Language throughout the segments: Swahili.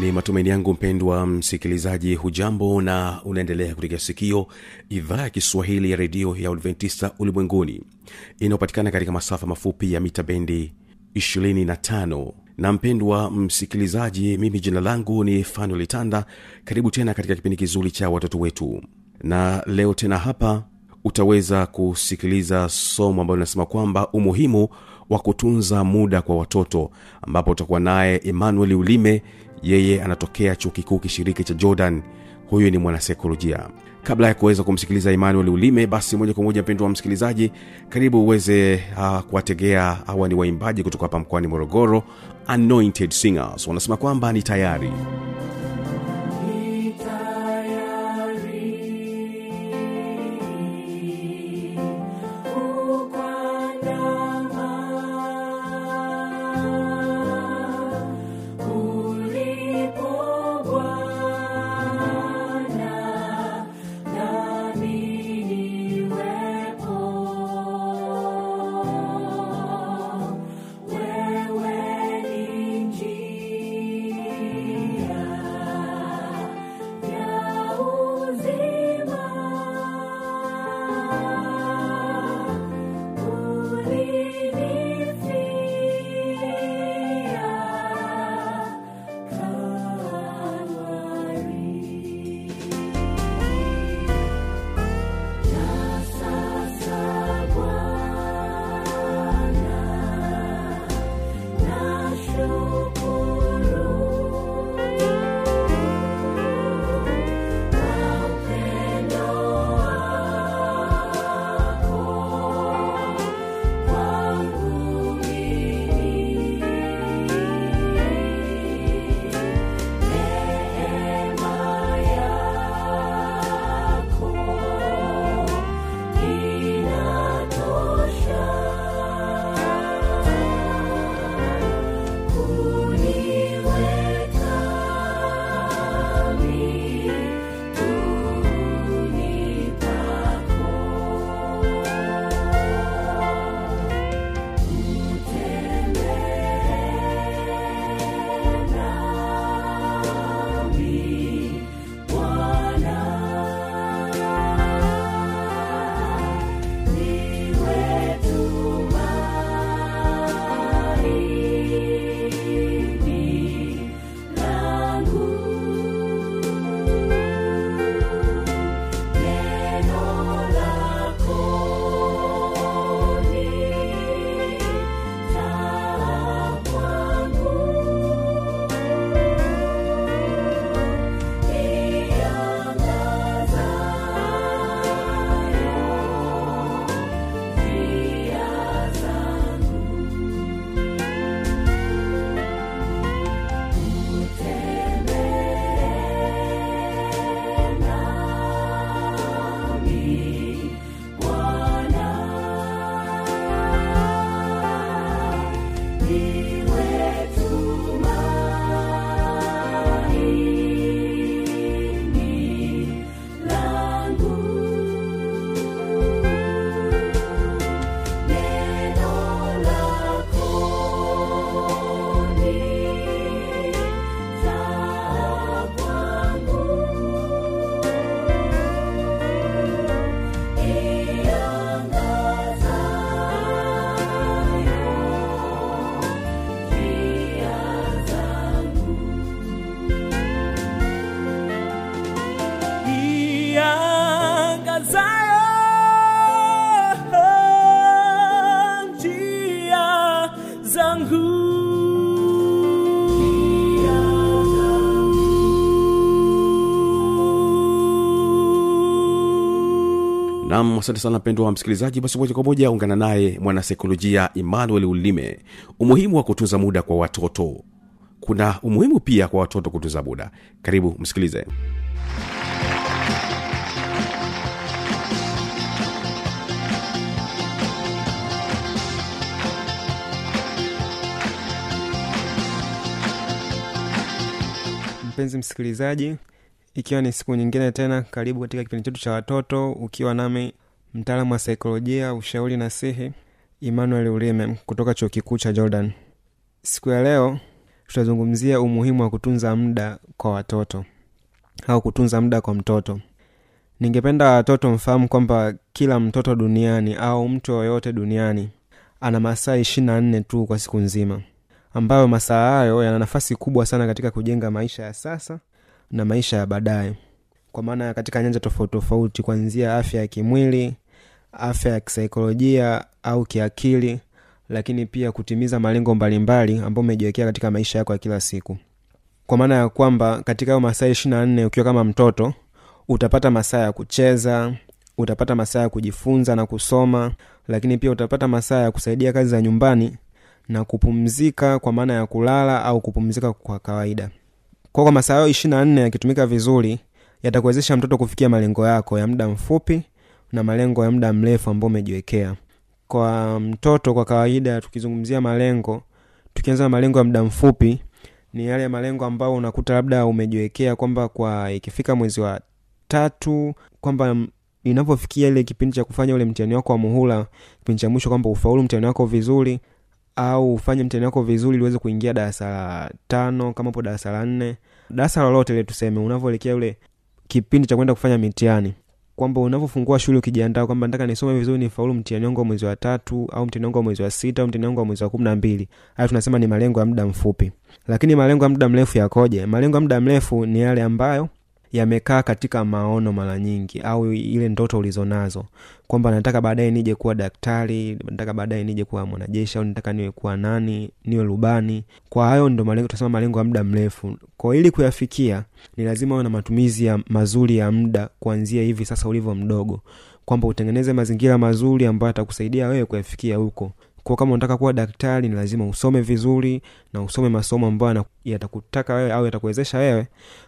ni matumaini yangu mpendwa msikilizaji hujambo na unaendelea kutikia sikio idhaa ya kiswahili ya redio ya adventista ulimwenguni inayopatikana katika masafa mafupi ya mita bendi 25 na mpendwa msikilizaji mimi jina langu ni fanuel karibu tena katika kipindi kizuri cha watoto wetu. Na leo tena hapa utaweza kusikiliza somo ambalo linasema kwamba umuhimu wa kutunza muda kwa watoto ambapo utakuwa naye emmanuel ulime yeye anatokea chuo kikuu kishiriki cha jordan. Huyu ni mwanasaikolojia kabla ya kuweza kumsikiliza emmanuel ulime basi moja kwa moja mpendo wa msikilizaji karibu uweze uh, kuwategea hawa ni waimbaji kutoka hapa mkoani morogoro anointed singers. Wanasema kwamba ni tayari asante sana mpendwa wa msikilizaji basi moja kwa moja ungana naye mwanasaikolojia emmanuel ulime. Umuhimu wa kutunza muda kwa watoto. Kuna umuhimu pia kwa watoto kutunza muda. Karibu msikilize. Mpenzi msikilizaji ikiwa ni siku nyingine tena karibu katika kipindi chetu cha watoto ukiwa nami mtaalamu wa saikolojia ushauri na sihi emmanuel ulime kutoka chuo kikuu cha jordan. Siku ya leo tutazungumzia umuhimu wa kutunza muda kwa watoto au kutunza muda kwa mtoto. Ningependa watoto mfahamu kwamba kila mtoto duniani au mtu yoyote duniani ana masaa ishiri na nne tu kwa siku nzima ambayo masaa hayo yana nafasi kubwa sana katika kujenga maisha ya sasa na maisha ya baadaye. Kwa maana katika nyanja tofauti tofauti kuanzia afya ya kimwili afya ya kisaikolojia au kiakili lakini pia kutimiza malengo mbalimbali ambayo umejiwekea katika maisha yako ya kila siku. Kwa maana ya kwamba katika hayo masaa ishirina na nne ukiwa kama mtoto utapata masaa ya kucheza utapata masaa ya kujifunza na kusoma lakini pia utapata masaa ya kusaidia kazi za nyumbani na kupumzika kwa maana ya kulala au kupumzika kwa kawaida. Kwa kwa masaa hayo ishirina na nne yakitumika vizuri yatakuwezesha mtoto kufikia malengo yako ya muda mfupi na malengo ya muda mrefu ambao umejiwekea. Kwa mtoto kwa kawaida tukizungumzia malengo tukianza na malengo ya muda mfupi ni yale malengo ambayo unakuta labda umejiwekea kwamba kwa ikifika mwezi wa tatu kwamba inapofikia ile kipindi cha kufanya ule mtihani wako wa muhula kipindi cha mwisho kwamba ufaulu mtihani wako vizuri au ufanye mtihani wako vizuri ili kuingia darasa la tano kama po darasa la nne darasa lolote ile tuseme unavyoelekea ule kipindi cha kwenda kufanya mitihani kwamba unavyofungua shule ukijiandaa kwamba nataka nisome vizuri nifaulu mtihani wangu wa mwezi wa tatu au mtihani wangu wa mwezi wa sita au mtihani wangu wa mwezi wa kumi na mbili. Haya tunasema ni malengo ya muda mfupi. Lakini malengo ya muda mrefu yakoje? Malengo ya muda mrefu ni yale ambayo yamekaa katika maono mara nyingi au ile ndoto ulizonazo. Kwamba nataka baadaye nije kuwa daktari nataka baadaye nije kuwa mwanajeshi au nataka niwe kuwa nani niwe rubani. Kwa hayo ndo malengo tunasema malengo ya muda mrefu. Kwa ili kuyafikia ni lazima uwe na matumizi ya mazuri ya muda kuanzia hivi sasa ulivyo mdogo. Kwamba utengeneze mazingira mazuri ambayo atakusaidia wewe kuyafikia huko kwa kama unataka kuwa daktari ni lazima usome vizuri na usome masomo ambayo yatakutaka wewe au yatakuwezesha wewe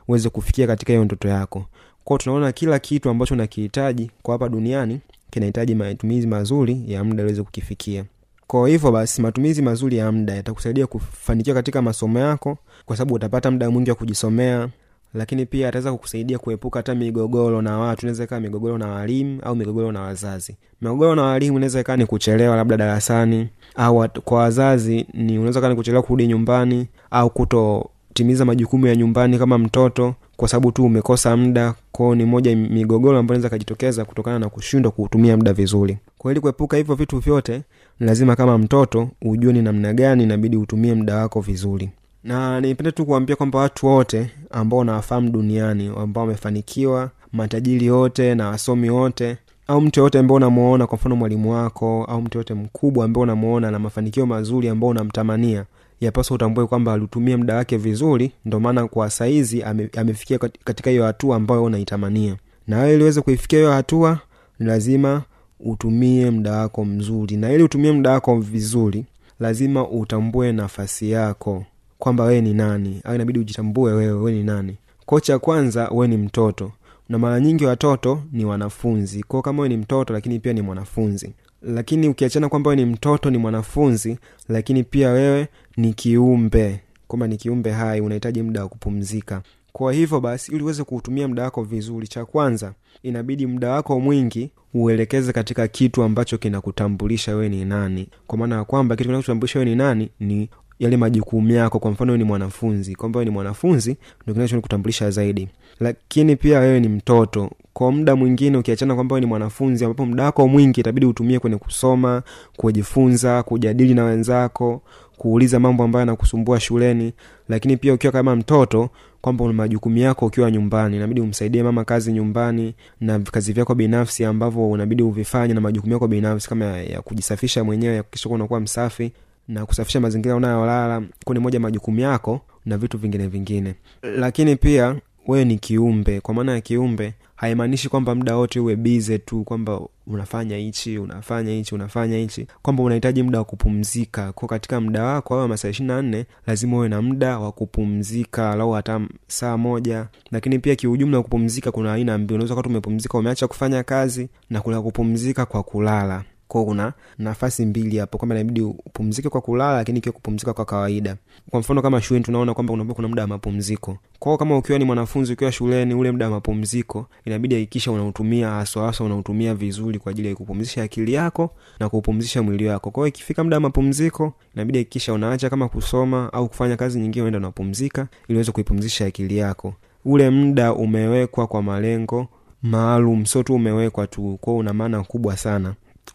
uweze kufikia katika hiyo ndoto yako. Kwao tunaona kila kitu ambacho nakihitaji kwa hapa duniani kinahitaji matumizi mazuri ya muda uweze kukifikia. Kwa hivyo basi matumizi mazuri ya muda yatakusaidia kufanikiwa katika masomo yako kwa sababu utapata muda mwingi wa kujisomea lakini pia ataweza kukusaidia kuepuka hata migogoro na watu. Inaweza ikawa migogoro na walimu au migogoro na wazazi. Migogoro na walimu inaweza ikawa ni kuchelewa labda darasani au kwa wazazi ni unaweza kaa ni kuchelewa kurudi nyumbani au kutotimiza majukumu ya nyumbani kama mtoto kwa sababu tu umekosa muda. Kwao ni moja migogoro ambayo inaweza kajitokeza kutokana na kushindwa kuutumia muda vizuri. Kwa ili kuepuka hivyo vitu vyote lazima kama mtoto ujue ni namna gani inabidi utumie muda wako vizuri na nipende tu kuambia kwamba watu wote ambao unawafahamu duniani ambao wamefanikiwa matajiri wote na wasomi wote au mtu yoyote ambao unamuona kwa mfano mwalimu wako au mtu yoyote mkubwa ambao unamuona na mafanikio mazuri ambao unamtamania yapaswa utambue kwamba alitumia muda wake vizuri ndo maana kwa saizi ame, amefikia katika hiyo hatua ambayo unaitamania. Na wewe iliweze kuifikia hiyo hatua ni lazima utumie muda wako mzuri. Na ili utumie muda wako vizuri lazima utambue nafasi yako kwamba wewe ni nani. Au inabidi ujitambue wewe wewe ni nani. Ko cha kwanza wewe ni mtoto. Na mara nyingi watoto ni wanafunzi. Kwao kama wewe ni mtoto lakini pia ni mwanafunzi. Lakini ukiachana kwamba wewe ni mtoto ni mwanafunzi lakini pia wewe ni kiumbe. Kwamba ni kiumbe hai unahitaji muda wa kupumzika. Kwa hivyo basi ili uweze kuutumia muda wako vizuri cha kwanza inabidi muda wako mwingi uelekeze katika kitu ambacho kinakutambulisha wewe ni nani. Kwa maana ya kwamba kitu kinachotambulisha wewe ni nani ni yale majukumu yako. Kwa mfano ni mwanafunzi kwamba ni mwanafunzi ndo zaidi. Lakini pia wewe ni mtoto. Kwa muda mwingine ukiachana kwamba ni mwanafunzi ambapo muda wako mwingi itabidi utumie kwenye kusoma kujifunza kujadili na wenzako kuuliza mambo ambayo yanakusumbua shuleni. Lakini pia ukiwa kama mtoto kwamba majukumu yako ukiwa nyumbani inabidi umsaidie mama kazi nyumbani na kazi vyako binafsi ambavyo unabidi uvifanye na majukumu yako binafsi kama ya, ya kujisafisha mwenyewe ya kuhakikisha unakuwa msafi na kusafisha mazingira unayolala ni moja majukumu yako na vitu vingine vingine. Lakini pia wewe ni kiumbe. Kwa maana ya kiumbe haimaanishi kwamba muda wote uwe bize tu kwamba unafanya hichi unafanya hichi unafanya hichi. Kwamba unahitaji muda wa kupumzika. Ko katika muda wako au masaa ishiri na nne lazima uwe na muda wa kupumzika lau hata saa moja. Lakini pia kiujumla kupumzika kuna aina mbili. Unaweza kati umepumzika umeacha kufanya kazi na kuna kupumzika kwa kulala kwao kuna nafasi mbili hapo kwamba inabidi upumzike kwa kulala lakini ikiwa kupumzika kwa kawaida. Kwa mfano kama shuleni tunaona kwamba kuna, kuna muda wa mapumziko. Kwao kama ukiwa ni mwanafunzi ukiwa shuleni ule muda wa mapumziko inabidi hakikisha unautumia haswa unautumia vizuri kwa ajili ya kupumzisha akili yako na kuupumzisha mwili wako. Kwao ikifika muda wa mapumziko inabidi hakikisha unaacha kama kusoma au kufanya kazi nyingine unaenda unapumzika ili uweze kuipumzisha akili yako. Ule muda umewekwa kwa malengo maalum sio tu umewekwa tu kwao una maana kubwa sana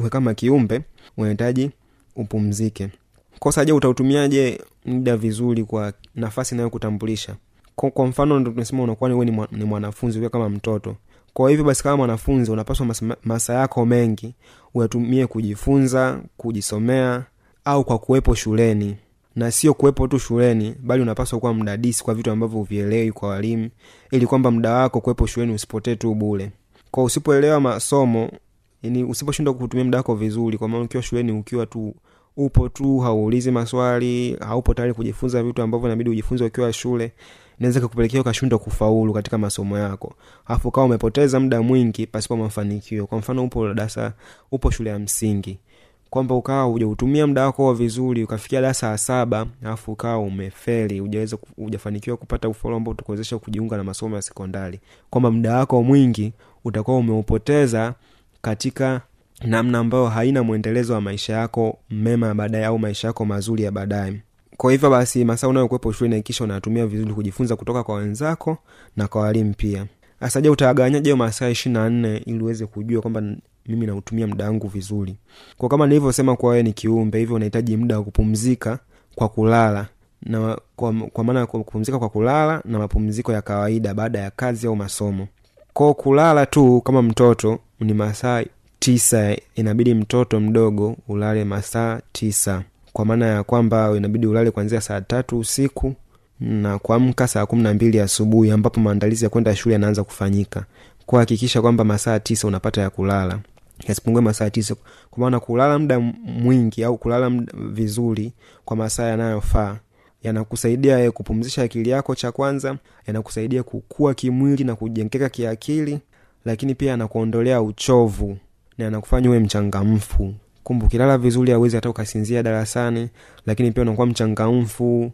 kama kiumbe unahitaji upumzike. Kosa je utautumiaje muda vizuri kwa nafasi inayokutambulisha? Kwa, mfano tunasema unakuwa ni, ni, ni mwanafunzi ukiwa kama mtoto. Kwa hivyo basi kama mwanafunzi unapaswa masa, masa yako mengi uyatumie kujifunza kujisomea au kwa kuwepo shuleni. Na sio kuwepo tu shuleni bali unapaswa kuwa mdadisi kwa vitu ambavyo uvielewi kwa walimu ili kwamba muda wako kuwepo shuleni usipotee tu bule kwa usipoelewa masomo yani usiposhindwa kutumia muda wako vizuri kwa maana ukiwa shuleni ukiwa tu upo tu hauulizi maswali haupo tayari kujifunza vitu ambavyo inabidi ujifunze ukiwa shule inaweza kukupelekea ukashindwa kufaulu katika masomo yako. Alafu kawa umepoteza muda mwingi pasipo mafanikio. Kwa mfano upo darasa upo shule ya msingi. Kwamba ukawa hujautumia muda wako vizuri ukafikia darasa ya saba alafu ukawa umefeli hujaweza hujafanikiwa kupata ufaulu ambao utakuwezesha kujiunga na masomo ya sekondari. Kwamba muda wako mwingi utakuwa umeupoteza katika namna ambayo haina mwendelezo wa maisha yako mema ya baadaye au maisha yako mazuri ya baadaye. Kwa hivyo basi masaa unayokuwepo shuleni hakikisha unatumia vizuri kujifunza kutoka kwa wenzako na kwa walimu pia. Asaje utagawanyaje masaa ishiri na nne ili uweze kujua kwamba mimi nautumia muda wangu vizuri? Kwa kama nilivyosema kuwa wewe ni kiumbe hivyo unahitaji muda wa kupumzika kwa kulala. Na kwa, kwa maana kupumzika kwa kulala na mapumziko ya kawaida baada ya kazi au masomo. Ko kulala tu kama mtoto ni masaa tisa inabidi mtoto mdogo ulale masaa tisa. Kwa maana ya kwamba inabidi ulale kuanzia saa tatu usiku na kuamka saa kumi na mbili asubuhi ambapo maandalizi ya kwenda shule yanaanza kufanyika. Kuhakikisha kwamba masaa tisa unapata ya kulala. Yasipungue masaa tisa. Kwa maana kulala muda mwingi au kulala mda vizuri kwa masaa yanayofaa yanakusaidia kupumzisha akili yako cha kwanza yanakusaidia kukua kimwili na kujengeka kiakili lakini pia anakuondolea uchovu na anakufanya uwe mchangamfu. Kumbe ukilala vizuri awezi hata ukasinzia darasani lakini pia unakuwa mchangamfu.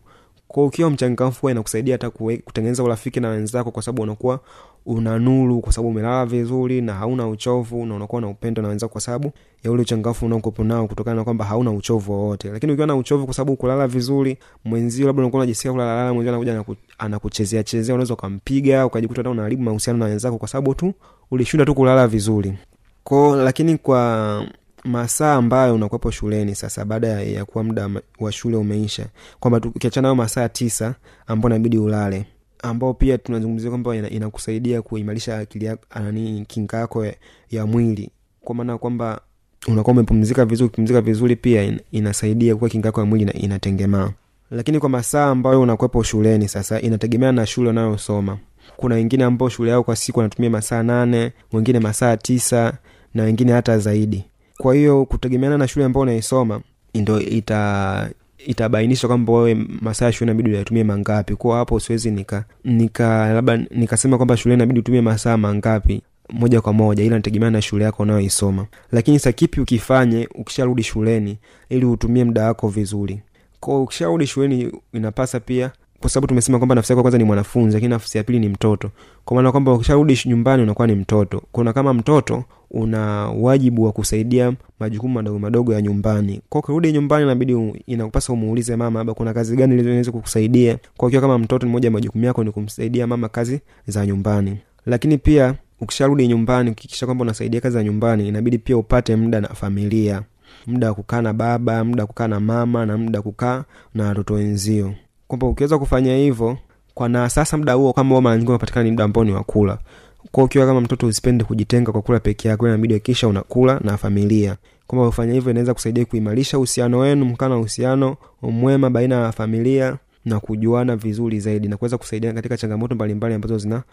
Kwa ukiwa mchangamfu inakusaidia hata kutengeneza urafiki na wenzako kwa sababu unakuwa una nuru kwa sababu umelala vizuri na hauna uchovu na unakuwa na upendo na wenzako kwa sababu ya ule uchangamfu unaokuwepo nao kutokana na kwamba hauna uchovu wowote. Lakini ukiwa na uchovu kwa sababu kulala vizuri mwenzio labda unakuwa unajisikia kulalala mwenzio anakuja anakuchezea chezea unaweza ukampiga ukajikuta hata unaharibu mahusiano na wenzako kwa sababu tu ulishinda tu kulala vizuri. Ko lakini kwa masaa ambayo unakuwepo shuleni sasa baada ya, kuwa muda wa shule umeisha kwamba ukiachana nayo masaa tisa ambao inabidi ulale ambao pia tunazungumzia kwamba inakusaidia kuimarisha akili nani kinga yako ya, mwili. Kwa maana kwamba unakuwa umepumzika vizuri ukipumzika vizuri pia in, inasaidia kuwa kinga yako ya mwili inatengemaa. Lakini kwa masaa ambayo unakuwepo shuleni sasa inategemea na shule unayosoma. Kuna wengine ambao shule yao kwa siku wanatumia masaa nane wengine masaa tisa na wengine hata zaidi. Kwa hiyo kutegemeana na shule ambao unaisoma ndo itabainisha kwamba wewe masaa ya shule inabidi uyatumie mangapi. Kuwa hapo siwezi nika nika labda nikasema kwamba shule inabidi utumie masaa mangapi moja kwa moja ila nategemea na shule yako unayoisoma. Lakini sa kipi ukifanye ukisharudi shuleni ili utumie muda wako vizuri? Ko ukisharudi shuleni inapasa pia kwa sababu tumesema kwamba nafsi yako kwanza ni mwanafunzi lakini nafsi ya pili ni mtoto. Kwa maana kwamba ukisharudi nyumbani unakuwa ni mtoto. Kuna kama mtoto una wajibu wa kusaidia majukumu madogo madogo ya nyumbani. Kwa ukirudi nyumbani inabidi inakupasa umuulize mama labda kuna kazi gani inaweza kukusaidia? Kwa ukiwa kama mtoto ni moja ya majukumu yako ni kumsaidia mama kazi za nyumbani. Lakini pia ukisharudi nyumbani ukikisha kwamba unasaidia kazi za nyumbani inabidi pia upate muda na familia. Muda wa kukaa na baba muda wa kukaa na mama na muda wa kukaa na watoto wenzio kwamba ukiweza kufanya hivyo kwa na sasa muda huo kama mara nyingi unapatikana ni muda ambao ni wakula kwa ukiwa kama mtoto usipende kujitenga kwa kula peke yako inabidi hakikisha unakula na familia. Kwamba ufanya hivyo inaweza kusaidia kuimarisha uhusiano wenu mkaa na uhusiano mwema baina ya familia na kujuana vizuri zaidi na kuweza kusaidia katika changamoto mbalimbali ambazo zina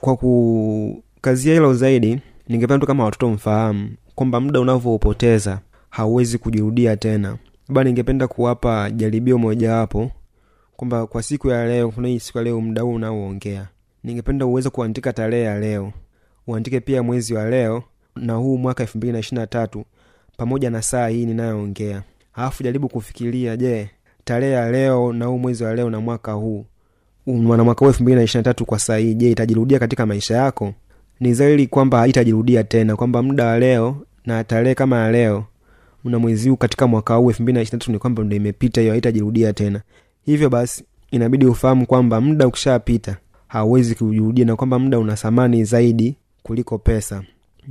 kwa kukazia hilo zaidi ningependa tu kama watoto mfahamu kwamba muda unavyoupoteza hauwezi kujirudia tena labda ningependa kuwapa jaribio mojawapo kwamba kwa siku ya leo hii siku ya leo mda huu unaoongea ningependa uweze kuandika tarehe ya leo uandike pia mwezi wa leo na huu mwaka elfu mbili na ishiri na tatu pamoja na saa hii ninayoongea. Alafu jaribu kufikiria je tarehe ya leo na huu mwezi wa leo na mwaka huu na mwaka huu elfu mbili na ishiri na tatu kwa saa hii je itajirudia katika maisha yako? Ni zaidi kwamba haitajirudia tena kwamba muda wa leo na tarehe kama ya leo na mwezi huu katika mwaka huu elfu mbili na ishiri na tatu ni kwamba ndo imepita hiyo haitajirudia tena. Hivyo basi inabidi ufahamu kwamba muda ukishapita hauwezi kujirudia na kwamba muda una thamani zaidi kuliko pesa.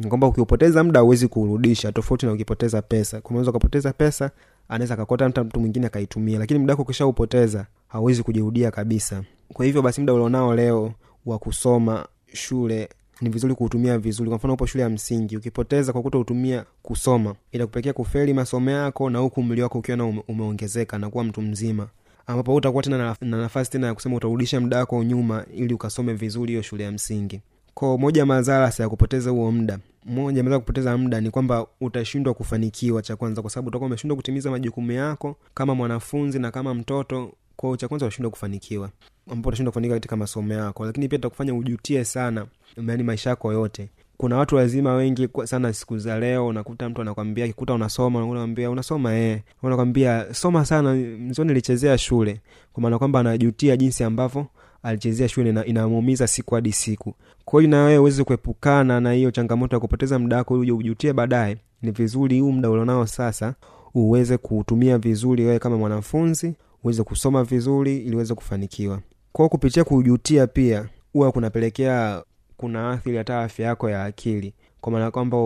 Kwamba ukiupoteza muda hauwezi kuurudisha tofauti na ukipoteza pesa. Unaweza ukapoteza pesa anaweza akakota mtu mwingine akaitumia. Lakini muda wako ukishaupoteza hauwezi kujirudia kabisa. Kwa hivyo basi muda ulionao leo wa kusoma shule ni vizuri kuutumia vizuri. Kwa mfano upo shule ya msingi ukipoteza kwa kutoutumia kusoma itakupelekea kufeli masomo yako na huku umri wako ukiwa na umeongezeka na kuwa mtu mzima. Ambapo utakuwa tena na, na nafasi tena ya kusema utarudisha muda wako nyuma ili ukasome vizuri hiyo shule ya msingi. Ko moja madhara ya kupoteza huo muda moja madhara kupoteza muda ni kwamba utashindwa kufanikiwa cha kwanza kwa sababu utakuwa umeshindwa kutimiza majukumu yako kama mwanafunzi na kama mtoto kwao cha kwanza utashindwa kufanikiwa. Ambapo utashindwa kufanikiwa katika masomo yako. Lakini pia itakufanya ujutie sana yani maisha yako yote. Kuna watu wazima wengi sana siku za leo unakuta mtu anakwambia kikuta unasoma unakwambia unasoma eh. Unakwambia soma sana. Mzio nilichezea shule. Kwa maana kwamba anajutia jinsi ambavyo alichezea shule ina, inamuumiza siku hadi siku. Kwa hiyo na wewe uweze kuepukana na hiyo changamoto ya kupoteza muda wako uje ujutie baadaye. Ni vizuri huu muda ulionao sasa uweze kuutumia vizuri wewe kama mwanafunzi uweze kusoma vizuri ili uweze kufanikiwa. Kwao kupitia kujutia pia huwa kunapelekea kuna athiri hata afya yako ya akili. Kwa maana kwamba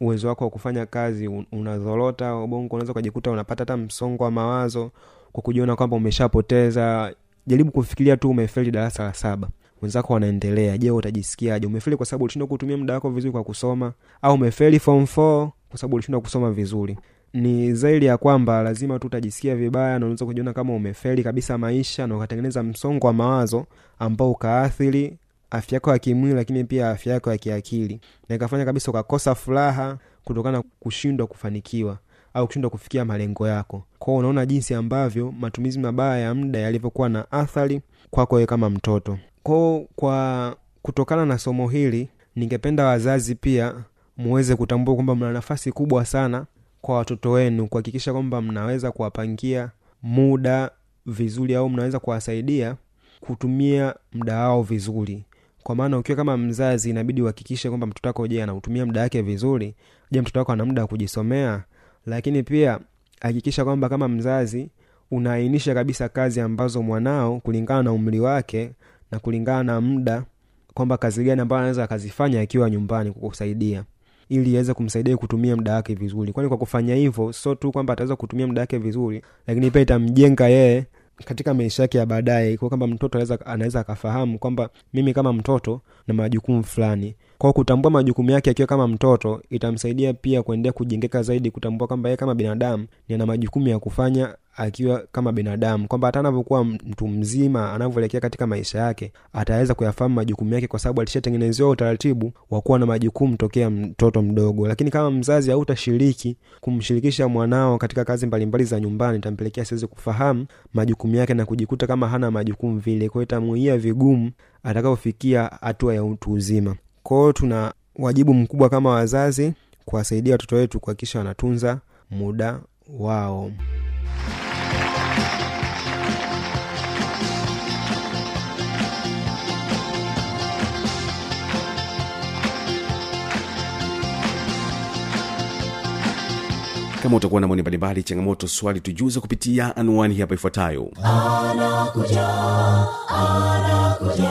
uwezo wako wa kufanya kazi unazorota ubongo unaweza ukajikuta unapata hata msongo wa mawazo kwa kujiona kwamba umeshapoteza. Jaribu kufikiria tu umefeli darasa la saba. Wenzako wanaendelea. Je utajisikiaje? Umefeli kwa sababu ulishindwa kutumia muda wako vizuri kwa kusoma? Au umefeli form 4 kwa sababu ulishindwa kusoma vizuri ni zaidi ya kwamba lazima tu utajisikia vibaya na unaweza kujiona kama umefeli kabisa maisha na ukatengeneza msongo wa mawazo ambao ukaathiri afya yako ya kimwili lakini pia afya yako ya kiakili. Na ikafanya kabisa ukakosa furaha kutokana na kushindwa kufanikiwa au kushindwa kufikia malengo yako. Kwao unaona jinsi ambavyo matumizi mabaya ya muda yalivyokuwa na athari kwako wewe kama mtoto. Kwao kwa kutokana na somo hili ningependa wazazi pia muweze kutambua kwamba mna nafasi kubwa sana kwa watoto wenu kuhakikisha kwamba mnaweza kuwapangia muda vizuri au mnaweza kuwasaidia kutumia muda wao vizuri. Kwa maana ukiwa kama mzazi inabidi uhakikishe kwamba mtoto wako je anautumia muda wake vizuri? Je mtoto wako ana muda wa kujisomea? Lakini pia hakikisha kwamba kama mzazi unaainisha kabisa kazi ambazo mwanao kulingana na umri wake na kulingana na muda kwamba kazi gani ambayo anaweza akazifanya akiwa nyumbani kukusaidia ili iweze kumsaidia kutumia muda wake vizuri. Kwani kwa kufanya hivyo sio tu kwamba ataweza kutumia muda wake vizuri lakini pia itamjenga yeye katika maisha yake ya baadaye. Kwa kwamba mtoto anaweza akafahamu kwamba mimi kama mtoto na majukumu fulani kwa kutambua majukumu yake akiwa kama mtoto itamsaidia pia kuendelea kujengeka zaidi kutambua kwamba yeye kama binadamu ni ana majukumu ya kufanya akiwa kama binadamu. Kwamba hata anavyokuwa mtu mzima anavyoelekea katika maisha yake ataweza kuyafahamu majukumu yake kwa sababu alishatengenezewa utaratibu wa kuwa na majukumu tokea mtoto mdogo. Lakini kama mzazi hautashiriki kumshirikisha mwanao katika kazi mbalimbali za nyumbani itampelekea siwezi kufahamu majukumu yake na kujikuta kama hana majukumu vile. Kwao itamuia vigumu atakapofikia hatua ya utu uzima kwao tuna wajibu mkubwa kama wazazi kuwasaidia watoto wetu kuhakikisha wanatunza muda wao. Kama utakuwa na maoni mbalimbali changamoto swali tujuza kupitia anwani hapa ifuatayo. Anakuja anakuja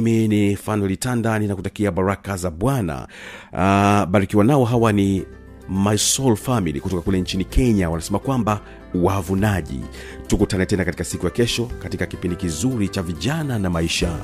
mimi ni fanuel tanda ninakutakia baraka za bwana. Uh, barikiwa nao hawa ni my soul family kutoka kule nchini kenya. Wanasema kwamba wavunaji. Tukutane tena katika siku ya kesho katika kipindi kizuri cha vijana na maisha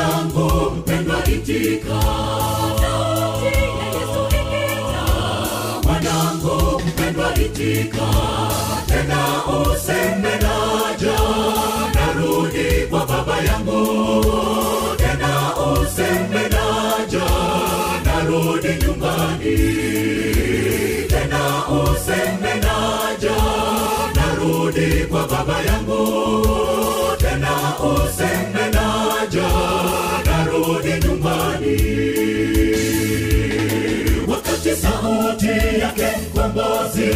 mwanangu mpendwa itika. Mwanangu mpendwa itika. Tena useme naja, narudi kwa baba yangu. Tena useme naja, narudi nyumbani. Yake mkombozi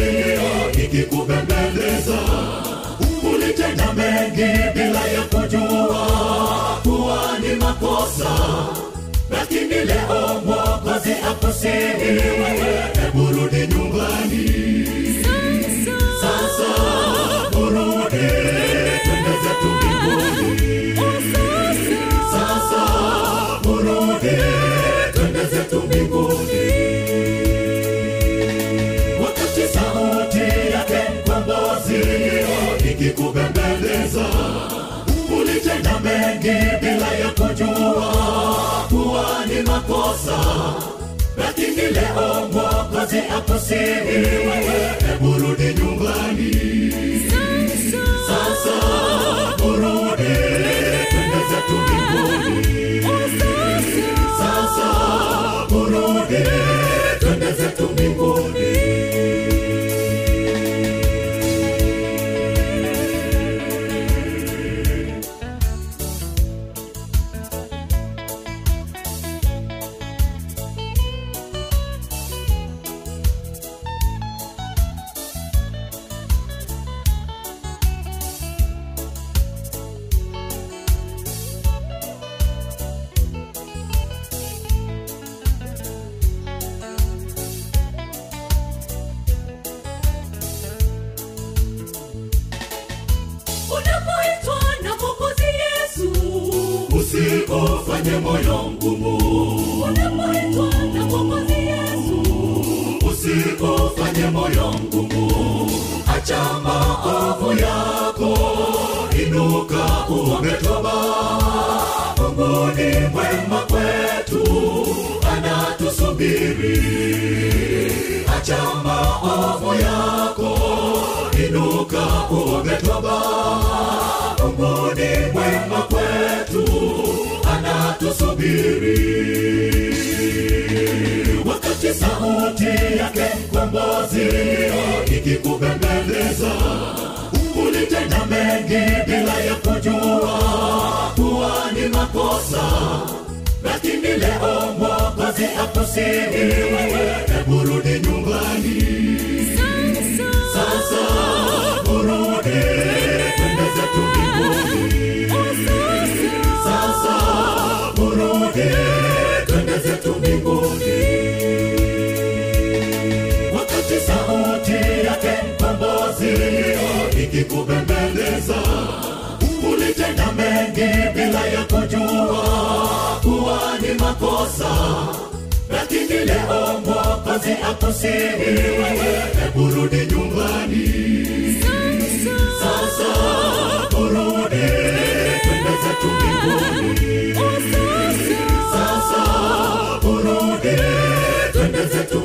ikikubembeleza. Ulitenda mengi bila ya kujua kuwa ni makosa. Lakini leo mwokozi akusihi wewe hebu nyumbani. Sasa burudi twende zetu ikikubembeleza ulitenda mengi bila ya kujua kuwa ni makosa. Lakini leo mwokozi akusihi hebu rudi nyumbani. Sasa urudi twende zetu mbinguni. Sasa urudi twende zetu mbinguni ni mwema kwetu anatusubiri. Acha maovu yako inuka uombe toba. Mungu ni mwema kwetu anatusubiri. Wakati sauti yake mkombozi ikikubembeleza ulitenda mengi bila ya kujua kuwa ni makosa. Lakini leo mwokozi akusihi eburudi nyumbani. Sasa. Burudi twende zetu mbinguni. Sasa urudi ikikubembeleza ulitenda mengi bila ya kujua kuwa ni makosa. Lakini leo mwokozi akusihi wewe kurudi nyumbani. Sasa. Kurudi kwenda zetu oh, sasa. Kurudi kwenda zetu